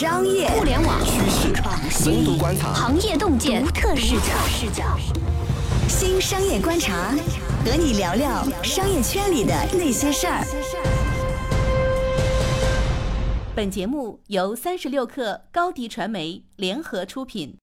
商业、互联网趋势、深度观察、行业洞见、独特视角。视角。新商业观察，和你聊聊商业圈里的那些事儿。本节目由三十六克高迪传媒联合出品。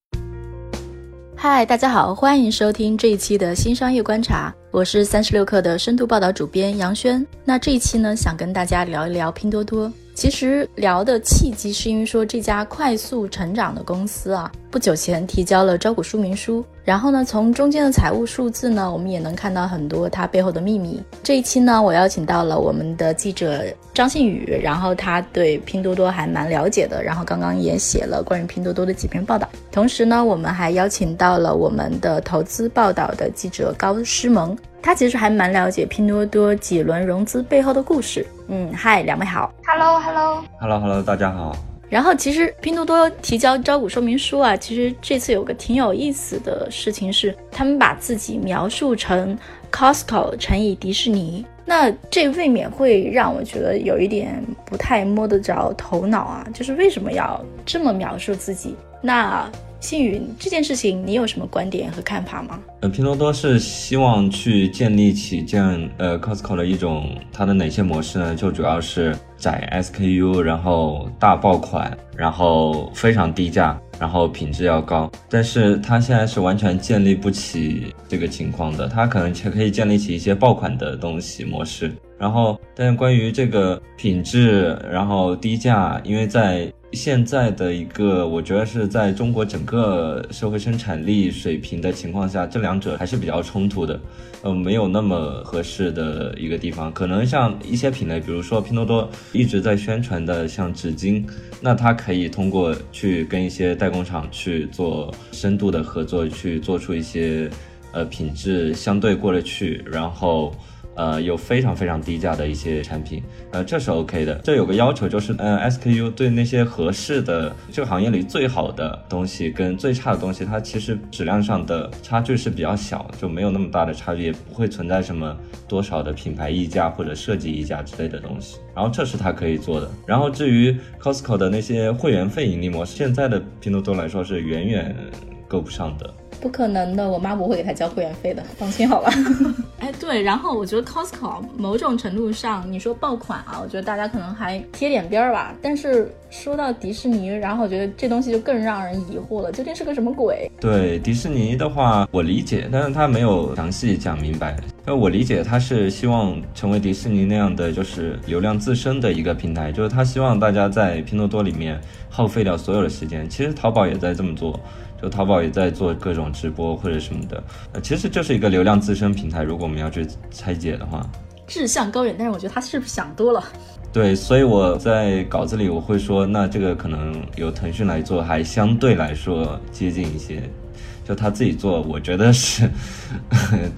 嗨，大家好，欢迎收听这一期的新商业观察，我是三十六克的深度报道主编杨轩。那这一期呢，想跟大家聊一聊拼多多。其实聊的契机是因为说这家快速成长的公司啊，不久前提交了招股说明书，然后呢，从中间的财务数字呢，我们也能看到很多它背后的秘密。这一期呢，我邀请到了我们的记者张信宇，然后他对拼多多还蛮了解的，然后刚刚也写了关于拼多多的几篇报道。同时呢，我们还邀请到了我们的投资报道的记者高诗萌。他其实还蛮了解拼多多几轮融资背后的故事。嗯，嗨，两位好，Hello，Hello，Hello，Hello，大家好。然后其实拼多多提交招股说明书啊，其实这次有个挺有意思的事情是，他们把自己描述成 Costco 乘以迪士尼，那这未免会让我觉得有一点不太摸得着头脑啊，就是为什么要这么描述自己？那。星宇，这件事情你有什么观点和看法吗？呃，拼多多是希望去建立起这样呃 Costco 的一种它的哪些模式呢？就主要是窄 SKU，然后大爆款，然后非常低价，然后品质要高。但是它现在是完全建立不起这个情况的，它可能且可以建立起一些爆款的东西模式。然后，但关于这个品质，然后低价，因为在现在的一个，我觉得是在中国整个社会生产力水平的情况下，这两者还是比较冲突的，呃，没有那么合适的一个地方。可能像一些品类，比如说拼多多一直在宣传的像纸巾，那它可以通过去跟一些代工厂去做深度的合作，去做出一些呃品质相对过得去，然后。呃，有非常非常低价的一些产品，呃，这是 OK 的。这有个要求就是，呃，SKU 对那些合适的这个行业里最好的东西跟最差的东西，它其实质量上的差距是比较小，就没有那么大的差距，也不会存在什么多少的品牌溢价或者设计溢价之类的东西。然后这是它可以做的。然后至于 Costco 的那些会员费盈利模式，现在的拼多多来说是远远够不上的。不可能的，我妈不会给他交会员费的，放心好吧。哎，对，然后我觉得 Costco 某种程度上，你说爆款啊，我觉得大家可能还贴点边儿吧。但是说到迪士尼，然后我觉得这东西就更让人疑惑了，究竟是个什么鬼？对迪士尼的话，我理解，但是他没有详细讲明白。那我理解他是希望成为迪士尼那样的，就是流量自身的一个平台，就是他希望大家在拼多多里面耗费掉所有的时间。其实淘宝也在这么做。就淘宝也在做各种直播或者什么的，呃，其实就是一个流量自身平台。如果我们要去拆解的话，志向高远，但是我觉得他是不是想多了？对，所以我在稿子里我会说，那这个可能由腾讯来做，还相对来说接近一些。就他自己做，我觉得是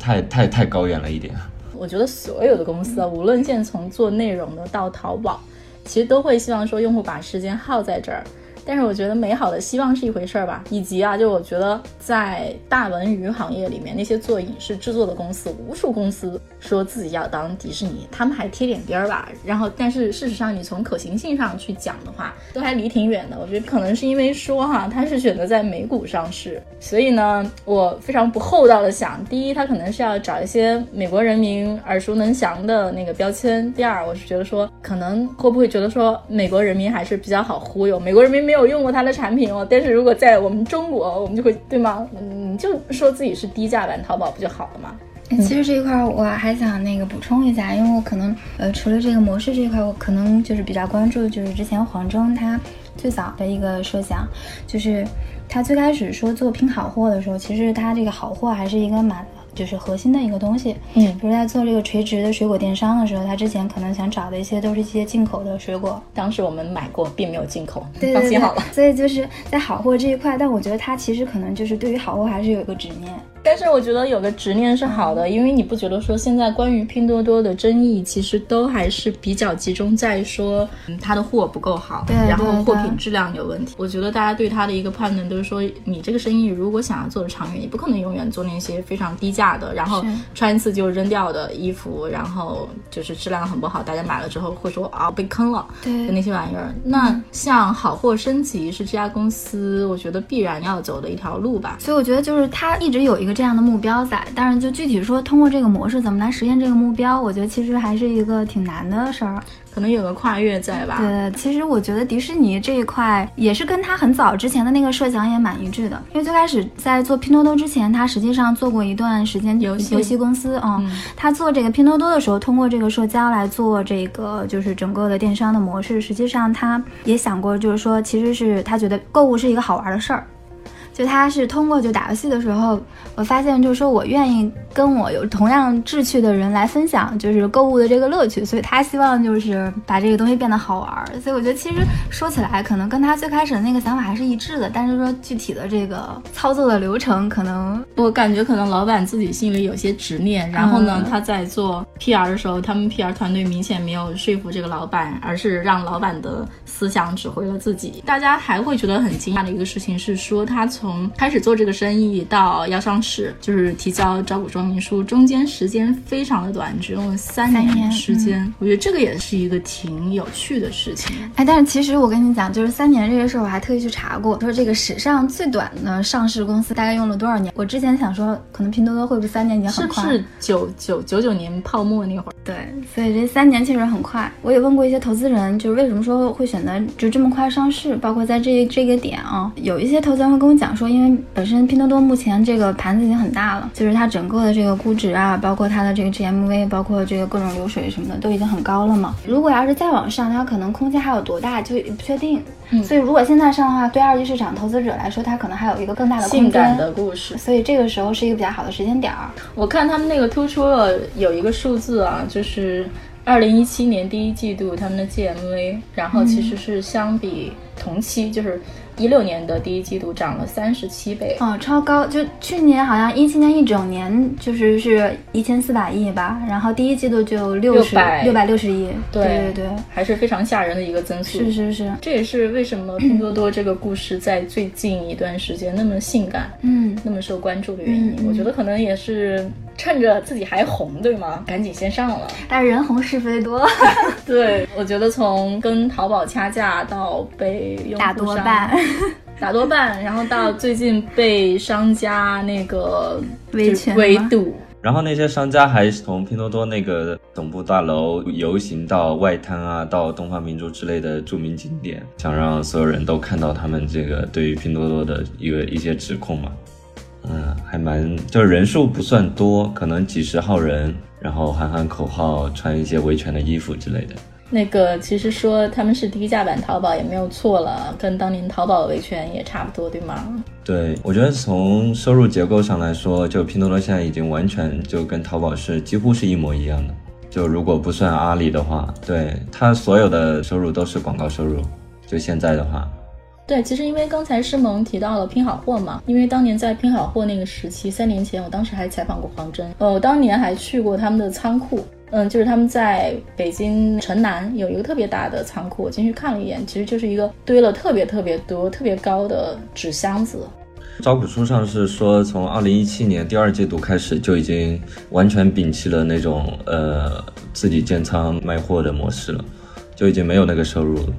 太太太高远了一点。我觉得所有的公司啊，无论现在从做内容的到淘宝，其实都会希望说用户把时间耗在这儿。但是我觉得美好的希望是一回事儿吧，以及啊，就我觉得在大文娱行业里面，那些做影视制作的公司，无数公司说自己要当迪士尼，他们还贴点边儿吧。然后，但是事实上，你从可行性上去讲的话，都还离挺远的。我觉得可能是因为说哈，他是选择在美股上市，所以呢，我非常不厚道的想，第一，他可能是要找一些美国人民耳熟能详的那个标签；第二，我是觉得说，可能会不会觉得说，美国人民还是比较好忽悠，美国人民。没有用过它的产品哦，但是如果在我们中国，我们就会对吗？嗯，就说自己是低价版淘宝不就好了吗？其实这一块我还想那个补充一下，因为我可能呃，除了这个模式这一块，我可能就是比较关注，就是之前黄峥他最早的一个设想，就是他最开始说做拼好货的时候，其实他这个好货还是一个蛮。就是核心的一个东西，嗯，比如在做这个垂直的水果电商的时候，他之前可能想找的一些都是一些进口的水果，当时我们买过，并没有进口，放心好了。所以就是在好货这一块，但我觉得他其实可能就是对于好货还是有一个执念。但是我觉得有个执念是好的，因为你不觉得说现在关于拼多多的争议，其实都还是比较集中在说，嗯，它的货不够好，对，然后货品质量有问题。我觉得大家对它的一个判断都是说，你这个生意如果想要做的长远，你不可能永远做那些非常低价的，然后穿一次就扔掉的衣服，然后就是质量很不好，大家买了之后会说啊被坑了，对，那些玩意儿。那像好货升级是这家公司，我觉得必然要走的一条路吧。所以我觉得就是它一直有一个。这样的目标在，但是就具体说，通过这个模式怎么来实现这个目标，我觉得其实还是一个挺难的事儿，可能有个跨越在吧。对，其实我觉得迪士尼这一块也是跟他很早之前的那个设想也蛮一致的，因为最开始在做拼多多之前，他实际上做过一段时间游戏游戏公司啊，他做这个拼多多的时候，通过这个社交来做这个就是整个的电商的模式，实际上他也想过，就是说其实是他觉得购物是一个好玩的事儿。就他是通过就打游戏的时候，我发现就是说我愿意跟我有同样志趣的人来分享，就是购物的这个乐趣，所以他希望就是把这个东西变得好玩。所以我觉得其实说起来，可能跟他最开始的那个想法还是一致的，但是说具体的这个操作的流程，可能我感觉可能老板自己心里有些执念，然后呢，他在做 PR 的时候，他们 PR 团队明显没有说服这个老板，而是让老板的思想指挥了自己。大家还会觉得很惊讶的一个事情是说他从从开始做这个生意到要上市，就是提交招股说明书，中间时间非常的短，只用了三年时间。我觉得这个也是一个挺有趣的事情。哎，但是其实我跟你讲，就是三年这个事儿，我还特意去查过，说这个史上最短的上市公司大概用了多少年？我之前想说，可能拼多多会不会三年已经很快？是九九九九年泡沫那会儿。对，所以这三年其实很快。我也问过一些投资人，就是为什么说会选择就这么快上市？包括在这这个点啊，有一些投资人会跟我讲。说，因为本身拼多多目前这个盘子已经很大了，就是它整个的这个估值啊，包括它的这个 GMV，包括这个各种流水什么的，都已经很高了嘛。如果要是再往上，它可能空间还有多大，就也不确定。嗯，所以如果现在上的话，对二级市场投资者来说，它可能还有一个更大的性感的故事。所以这个时候是一个比较好的时间点儿。我看他们那个突出了有一个数字啊，就是二零一七年第一季度他们的 GMV，然后其实是相比同期就是。一六年的第一季度涨了三十七倍，哦，超高！就去年好像一七年一整年就是是一千四百亿吧，然后第一季度就六十六百六十亿，对对对，还是非常吓人的一个增速。是是是，这也是为什么拼多多这个故事在最近一段时间那么性感，嗯，那么受关注的原因。我觉得可能也是趁着自己还红，对吗？赶紧先上了。但是人红是非多，对，我觉得从跟淘宝掐架到被用户多半。打 多半，然后到最近被商家那个维权围堵，然后那些商家还从拼多多那个总部大楼游行到外滩啊，到东方明珠之类的著名景点，想让所有人都看到他们这个对于拼多多的一个一些指控嘛。嗯，还蛮就是人数不算多，可能几十号人，然后喊喊口号，穿一些维权的衣服之类的。那个其实说他们是低价版淘宝也没有错了，跟当年淘宝维权也差不多，对吗？对，我觉得从收入结构上来说，就拼多多现在已经完全就跟淘宝是几乎是一模一样的。就如果不算阿里的话，对它所有的收入都是广告收入。就现在的话，对，其实因为刚才诗萌提到了拼好货嘛，因为当年在拼好货那个时期，三年前我当时还采访过黄峥，呃，当年还去过他们的仓库。嗯，就是他们在北京城南有一个特别大的仓库，我进去看了一眼，其实就是一个堆了特别特别多、特别高的纸箱子。招股书上是说，从二零一七年第二季度开始就已经完全摒弃了那种呃自己建仓卖货的模式了，就已经没有那个收入了。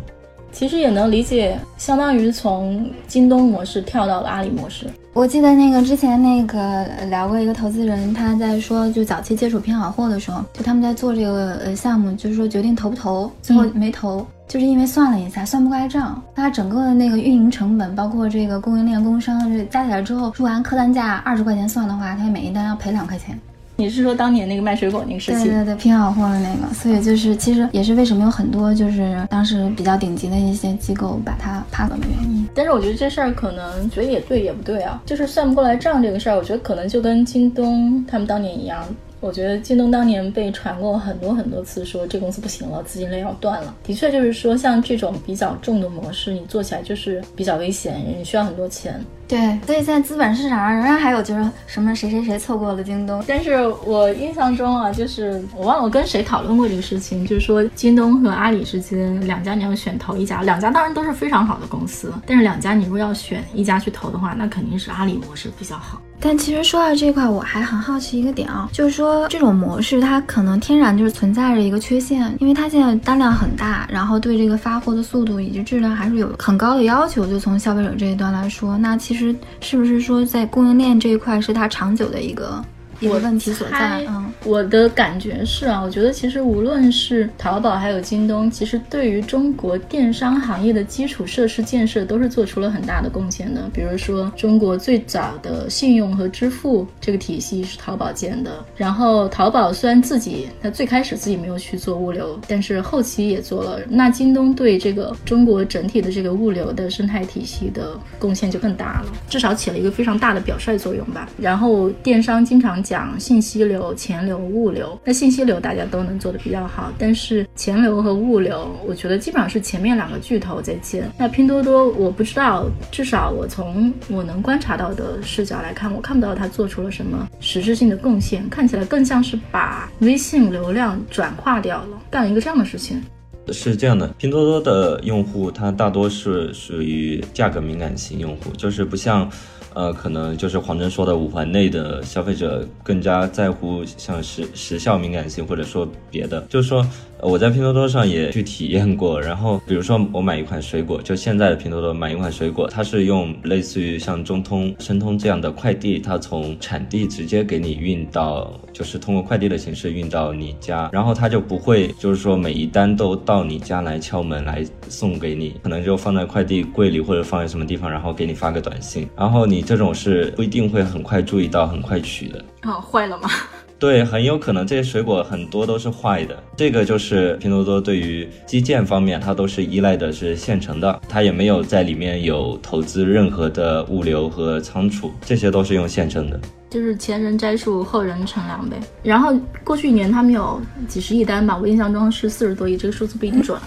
其实也能理解，相当于从京东模式跳到了阿里模式。我记得那个之前那个聊过一个投资人，他在说，就早期接触拼好货的时候，就他们在做这个呃项目，就是说决定投不投，最后没投，就是因为算了一下算不过来账，他整个的那个运营成本，包括这个供应链工商这加起来之后，入完客单价二十块钱算的话，他每一单要赔两块钱。你是说当年那个卖水果那个时期？对对对，拼好货的那个，所以就是其实也是为什么有很多就是当时比较顶级的一些机构把它 pass 了的原因。但是我觉得这事儿可能觉得也对也不对啊，就是算不过来账这个事儿，我觉得可能就跟京东他们当年一样。我觉得京东当年被传过很多很多次，说这公司不行了，资金链要断了。的确，就是说像这种比较重的模式，你做起来就是比较危险，你需要很多钱。对，所以现在资本市场上仍然还有就是什么谁谁谁错过了京东。但是我印象中啊，就是我忘了跟谁讨论过这个事情，就是说京东和阿里之间两家你要选投一家，两家当然都是非常好的公司，但是两家你如果要选一家去投的话，那肯定是阿里模式比较好。但其实说到这块，我还很好奇一个点啊，就是说这种模式它可能天然就是存在着一个缺陷，因为它现在单量很大，然后对这个发货的速度以及质量还是有很高的要求。就从消费者这一端来说，那其实是不是说在供应链这一块是它长久的一个？一个问题所在。嗯，我的感觉是啊，我觉得其实无论是淘宝还有京东，其实对于中国电商行业的基础设施建设都是做出了很大的贡献的。比如说，中国最早的信用和支付这个体系是淘宝建的。然后，淘宝虽然自己它最开始自己没有去做物流，但是后期也做了。那京东对这个中国整体的这个物流的生态体系的贡献就更大了，至少起了一个非常大的表率作用吧。然后，电商经常。讲信息流、钱流、物流，那信息流大家都能做的比较好，但是钱流和物流，我觉得基本上是前面两个巨头在建。那拼多多，我不知道，至少我从我能观察到的视角来看，我看不到它做出了什么实质性的贡献，看起来更像是把微信流量转化掉了，干了一个这样的事情。是这样的，拼多多的用户，他大多是属于价格敏感型用户，就是不像。呃，可能就是黄峥说的五环内的消费者更加在乎像时时效敏感性，或者说别的，就是说。我在拼多多上也去体验过，然后比如说我买一款水果，就现在的拼多多买一款水果，它是用类似于像中通、申通这样的快递，它从产地直接给你运到，就是通过快递的形式运到你家，然后它就不会就是说每一单都到你家来敲门来送给你，可能就放在快递柜里或者放在什么地方，然后给你发个短信，然后你这种是不一定会很快注意到、很快取的。哦，坏了吗？对，很有可能这些水果很多都是坏的。这个就是拼多多对于基建方面，它都是依赖的是现成的，它也没有在里面有投资任何的物流和仓储，这些都是用现成的。就是前人栽树，后人乘凉呗。然后过去一年他们有几十亿单吧，我印象中是四十多亿，这个数字不一定准。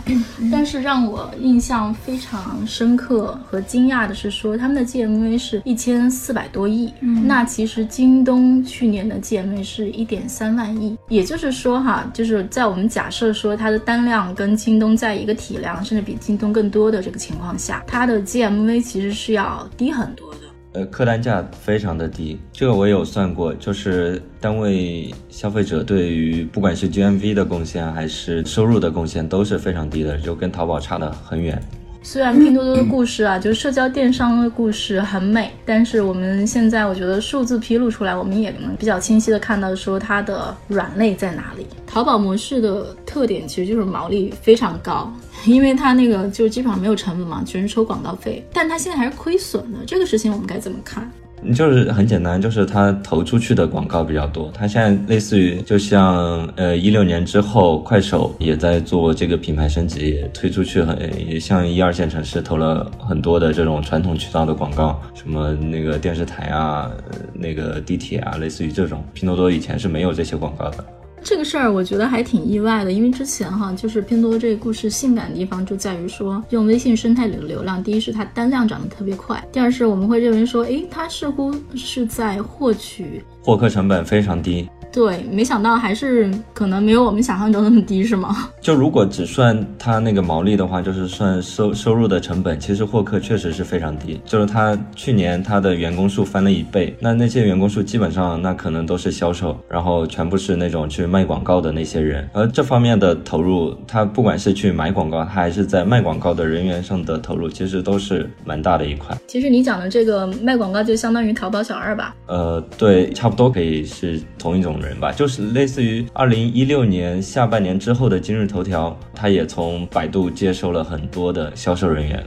但是让我印象非常深刻和惊讶的是，说他们的 GMV 是一千四百多亿。那其实京东去年的 GMV 是一点三万亿，也就是说哈，就是在我们假设说它的单量跟京东在一个体量，甚至比京东更多的这个情况下，它的 GMV 其实是要低很多的。呃，客单价非常的低，这个我有算过，就是单位消费者对于不管是 GMV 的贡献还是收入的贡献都是非常低的，就跟淘宝差得很远。虽然拼多多的故事啊，就是社交电商的故事很美，但是我们现在我觉得数字披露出来，我们也能比较清晰的看到说它的软肋在哪里。淘宝模式的特点其实就是毛利非常高，因为它那个就基本上没有成本嘛，全是抽广告费，但它现在还是亏损的，这个事情我们该怎么看？就是很简单，就是他投出去的广告比较多。他现在类似于，就像呃一六年之后，快手也在做这个品牌升级，推出去很也像一二线城市投了很多的这种传统渠道的广告，什么那个电视台啊，那个地铁啊，类似于这种。拼多多以前是没有这些广告的。这个事儿我觉得还挺意外的，因为之前哈，就是拼多多这个故事性感的地方就在于说，用微信生态里的流量，第一是它单量涨得特别快，第二是我们会认为说，诶，它似乎是在获取获客成本非常低。对，没想到还是可能没有我们想象中那么低，是吗？就如果只算它那个毛利的话，就是算收收入的成本，其实获客确实是非常低。就是他去年他的员工数翻了一倍，那那些员工数基本上那可能都是销售，然后全部是那种去卖广告的那些人。而这方面的投入，他不管是去买广告，它还是在卖广告的人员上的投入，其实都是蛮大的一块。其实你讲的这个卖广告，就相当于淘宝小二吧？呃，对，差不多可以是同一种。人吧，就是类似于二零一六年下半年之后的今日头条，它也从百度接收了很多的销售人员，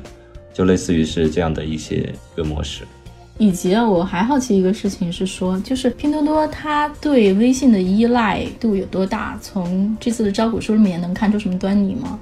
就类似于是这样的一些一个模式。以及啊，我还好奇一个事情是说，就是拼多多它对微信的依赖度有多大？从这次的招股书里面能看出什么端倪吗？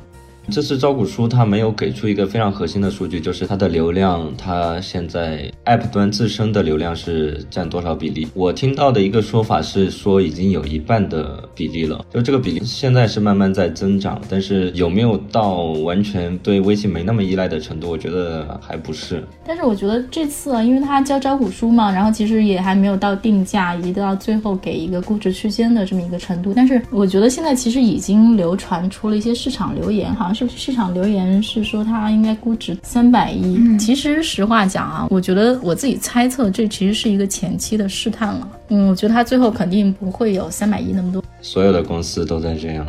这次招股书它没有给出一个非常核心的数据，就是它的流量，它现在 App 端自身的流量是占多少比例？我听到的一个说法是说已经有一半的比例了，就这个比例现在是慢慢在增长，但是有没有到完全对微信没那么依赖的程度？我觉得还不是。但是我觉得这次啊，因为它交招股书嘛，然后其实也还没有到定价，一直到最后给一个估值区间的这么一个程度。但是我觉得现在其实已经流传出了一些市场流言，好像是市场留言是说它应该估值三百亿。其实实话讲啊，我觉得我自己猜测，这其实是一个前期的试探了。嗯，我觉得它最后肯定不会有三百亿那么多。所有的公司都在这样。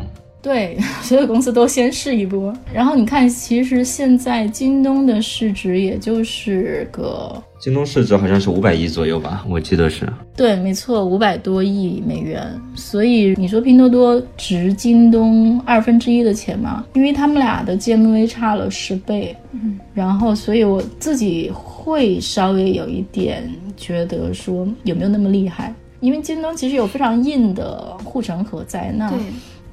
对，所有公司都先试一波。然后你看，其实现在京东的市值也就是个，京东市值好像是五百亿左右吧，我记得是。对，没错，五百多亿美元。所以你说拼多多值京东二分之一的钱吗？因为他们俩的 GMV 差了十倍。嗯。然后，所以我自己会稍微有一点觉得说，有没有那么厉害？因为京东其实有非常硬的护城河在那。对。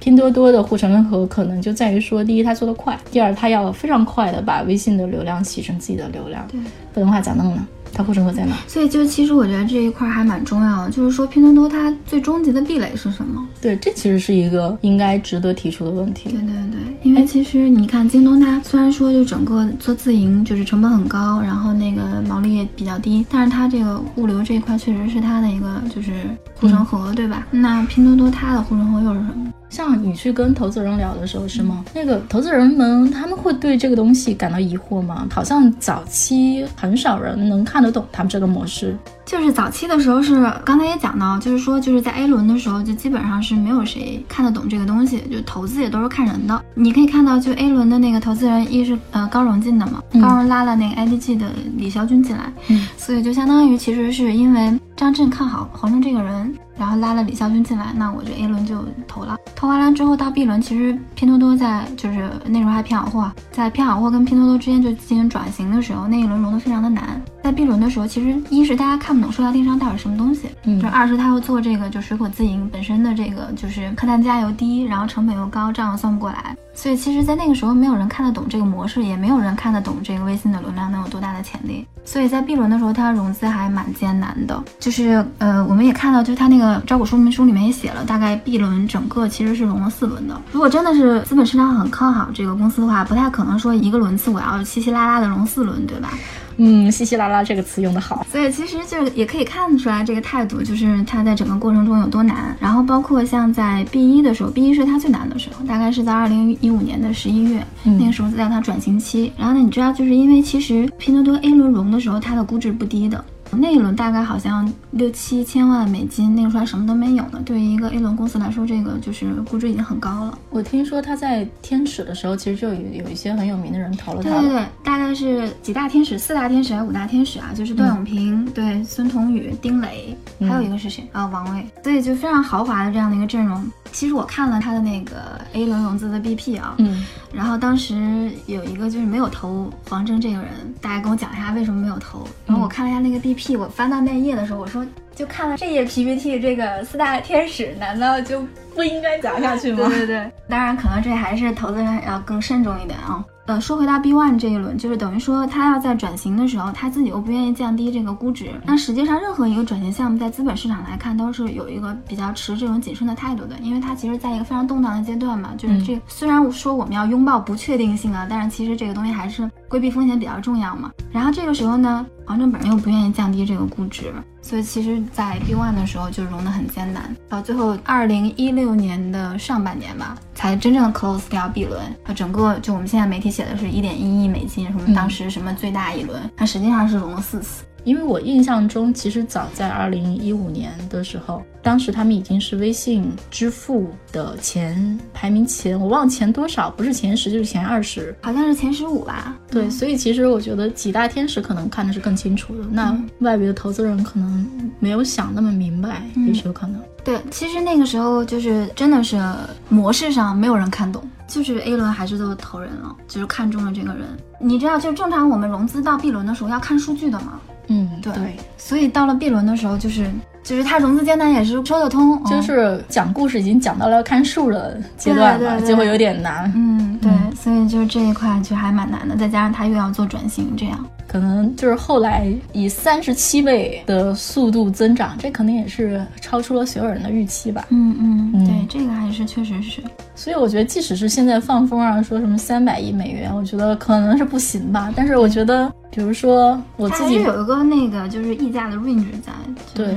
拼多多的护城河可能就在于说，第一，它做得快；第二，它要非常快的把微信的流量洗成自己的流量。对，不然的话咋弄呢？它护城河在哪？所以就其实我觉得这一块还蛮重要的，就是说拼多多它最终极的壁垒是什么？对，这其实是一个应该值得提出的问题。对对对，因为其实你看京东它虽然说就整个做自营就是成本很高，然后那个毛利也比较低，但是它这个物流这一块确实是它的一个就是护城河，对吧？那拼多多它的护城河又是什么？像你去跟投资人聊的时候是吗？那个投资人们他们会对这个东西感到疑惑吗？好像早期很少人能看得懂他们这个模式。就是早期的时候是刚才也讲到，就是说就是在 A 轮的时候就基本上是没有谁看得懂这个东西，就投资也都是看人的。你可以看到，就 A 轮的那个投资人一是呃高融进的嘛，高融拉了那个 IDG 的李霄军进来，嗯，所以就相当于其实是因为张震看好黄峥这个人，然后拉了李孝军进来，那我这 A 轮就投了。投完了之后到 B 轮，其实拼多多在就是那时候还偏好货，在偏好货跟拼多多之间就进行转型的时候，那一轮融的非常的难。在 B 轮的时候，其实一是大家看不懂塑料电商到底什么东西，嗯，就二是他要做这个就水果自营本身的这个就是客单价又低，然后成本又高，账又算不过来。所以其实，在那个时候，没有人看得懂这个模式，也没有人看得懂这个微信的流量能有多大的潜力。所以在 B 轮的时候，它融资还蛮艰难的。就是呃，我们也看到，就它那个招股说明书里面也写了，大概 B 轮整个其实是融了四轮的。如果真的是资本市场很看好这个公司的话，不太可能说一个轮次我要稀稀拉拉的融四轮，对吧？嗯，稀稀拉拉这个词用的好，所以其实就也可以看出来这个态度，就是他在整个过程中有多难。然后包括像在 B 一的时候，B 一是他最难的时候，大概是在二零一五年的十一月，那个时候在他转型期。然后呢，你知道，就是因为其实拼多多 A 轮融的时候，它的估值不低的。那一轮大概好像六七千万美金，那个时候还什么都没有呢。对于一个 A 轮公司来说，这个就是估值已经很高了。我听说他在天使的时候，其实就有有一些很有名的人投了他。对对对，大概是几大天使，四大天使还是五大天使啊？就是段永平、对孙彤宇、丁磊，还有一个是谁啊？王卫。所以就非常豪华的这样的一个阵容。其实我看了他的那个 A 轮融资的 BP 啊，嗯，然后当时有一个就是没有投黄峥这个人，大家跟我讲一下为什么没有投。然后我看了一下那个 BP，我翻到那页的时候，我说就看了这页 PPT，这个四大天使难道就不应该讲下去吗？对对对，当然可能这还是投资人要更慎重一点啊。呃，说回到 B One 这一轮，就是等于说他要在转型的时候，他自己又不愿意降低这个估值。那实际上，任何一个转型项目在资本市场来看，都是有一个比较持这种谨慎的态度的，因为它其实在一个非常动荡的阶段嘛。就是这虽然说我们要拥抱不确定性啊，但是其实这个东西还是规避风险比较重要嘛。然后这个时候呢，王正本人又不愿意降低这个估值，所以其实，在 B One 的时候就融得很艰难。到最后，二零一六年的上半年吧，才真正 close 掉 B 轮。它整个就我们现在媒体写的是一点一亿美金，什么当时什么最大一轮，它实际上是融了四次。因为我印象中，其实早在二零一五年的时候，当时他们已经是微信支付的前排名前，我忘前多少，不是前十就是前二十，好像是前十五吧。对，所以其实我觉得几大天使可能看的是更清楚的，那外围的投资人可能没有想那么明白，也是有可能。对，其实那个时候就是真的是模式上没有人看懂，就是 A 轮还是都投人了，就是看中了这个人。你知道，就正常我们融资到 B 轮的时候要看数据的嘛。嗯，对，所以到了 B 轮的时候，就是就是它融资艰难也是说得通，就是讲故事已经讲到了要看数的阶段了，就会有点难。嗯，对，所以就是这一块就还蛮难的，再加上他又要做转型，这样可能就是后来以三十七倍的速度增长，这肯定也是超出了所有人的预期吧。嗯嗯，对，这个还是确实是。所以我觉得，即使是现在放风啊，说什么三百亿美元，我觉得可能是不行吧。但是我觉得，比如说我自己有一个那个就是溢价的 range 在。对。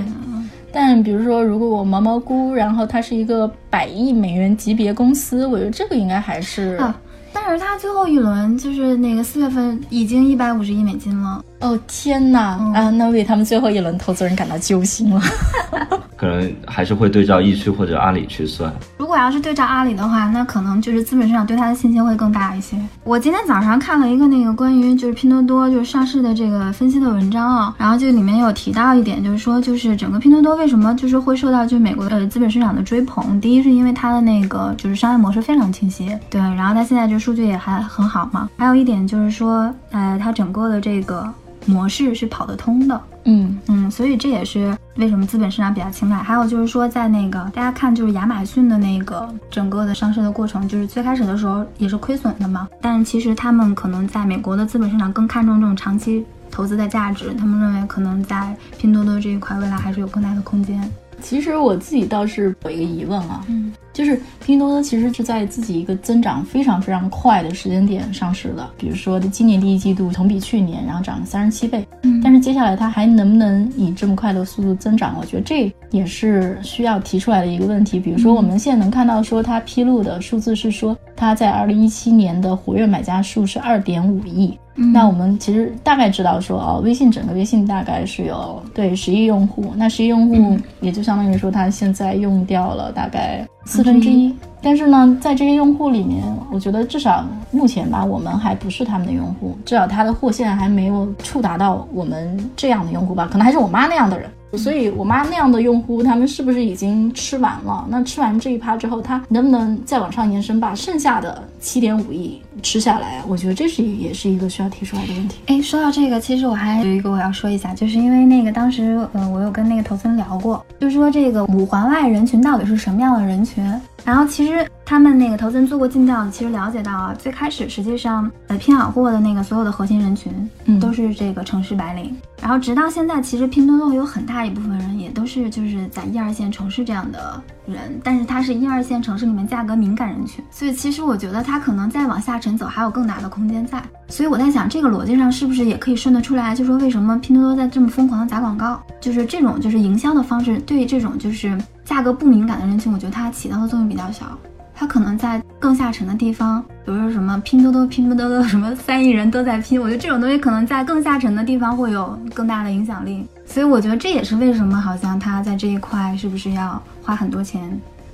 但比如说，如果我毛毛菇，然后它是一个百亿美元级别公司，我觉得这个应该还是。啊，但是他最后一轮就是那个四月份已经一百五十亿美金了。哦天哪！啊，那为他们最后一轮投资人感到揪心了。可能还是会对照易趣或者阿里去算。如果要是对照阿里的话，那可能就是资本市场对它的信心会更大一些。我今天早上看了一个那个关于就是拼多多就是上市的这个分析的文章啊，然后就里面有提到一点，就是说就是整个拼多多为什么就是会受到就美国的资本市场的追捧。第一是因为它的那个就是商业模式非常清晰，对，然后它现在就数据也还很好嘛。还有一点就是说，呃，它整个的这个。模式是跑得通的，嗯嗯，所以这也是为什么资本市场比较青睐。还有就是说，在那个大家看，就是亚马逊的那个整个的上市的过程，就是最开始的时候也是亏损的嘛。但其实他们可能在美国的资本市场更看重这种长期投资的价值，他们认为可能在拼多多这一块未来还是有更大的空间。其实我自己倒是有一个疑问啊，嗯，就是拼多多其实是在自己一个增长非常非常快的时间点上市的，比如说今年第一季度同比去年，然后涨了三十七倍，嗯，但是接下来它还能不能以这么快的速度增长？我觉得这也是需要提出来的一个问题。比如说我们现在能看到说它披露的数字是说它在二零一七年的活跃买家数是二点五亿。那我们其实大概知道说，哦，微信整个微信大概是有对十亿用户，那十亿用户也就相当于说，它现在用掉了大概四分之一。但是呢，在这些用户里面，我觉得至少目前吧，我们还不是他们的用户，至少他的货现在还没有触达到我们这样的用户吧，可能还是我妈那样的人。所以，我妈那样的用户，他们是不是已经吃完了？那吃完这一趴之后，他能不能再往上延伸，把剩下的七点五亿吃下来？我觉得这是也是一个需要提出来的问题。哎，说到这个，其实我还有一个我要说一下，就是因为那个当时，呃，我有跟那个投资人聊过，就说这个五环外人群到底是什么样的人群？然后其实他们那个投资人做过尽调，其实了解到啊，最开始实际上呃拼好货的那个所有的核心人群，嗯，都是这个城市白领。然后直到现在，其实拼多多有很大一部分人也都是就是在一二线城市这样的人，但是它是一二线城市里面价格敏感人群，所以其实我觉得它可能再往下沉走还有更大的空间在。所以我在想，这个逻辑上是不是也可以顺得出来？就说为什么拼多多在这么疯狂的砸广告，就是这种就是营销的方式，对于这种就是。价格不敏感的人群，我觉得它起到的作用比较小。它可能在更下沉的地方，比如说什么拼多多、拼多多什么三亿人都在拼，我觉得这种东西可能在更下沉的地方会有更大的影响力。所以我觉得这也是为什么好像它在这一块是不是要花很多钱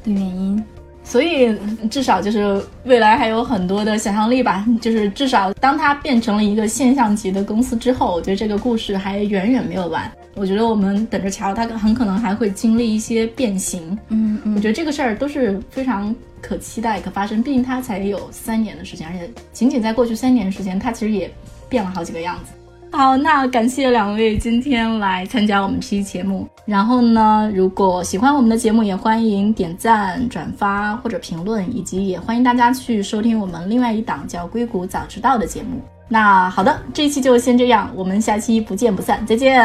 的原因。所以至少就是未来还有很多的想象力吧。就是至少当它变成了一个现象级的公司之后，我觉得这个故事还远远没有完。我觉得我们等着瞧，它很可能还会经历一些变形。嗯嗯，我觉得这个事儿都是非常可期待、可发生。毕竟它才有三年的时间，而且仅仅在过去三年时间，它其实也变了好几个样子。好，那感谢两位今天来参加我们这期节目。然后呢，如果喜欢我们的节目，也欢迎点赞、转发或者评论，以及也欢迎大家去收听我们另外一档叫《硅谷早知道》的节目。那好的，这一期就先这样，我们下期不见不散，再见，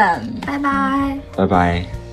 拜拜，拜拜。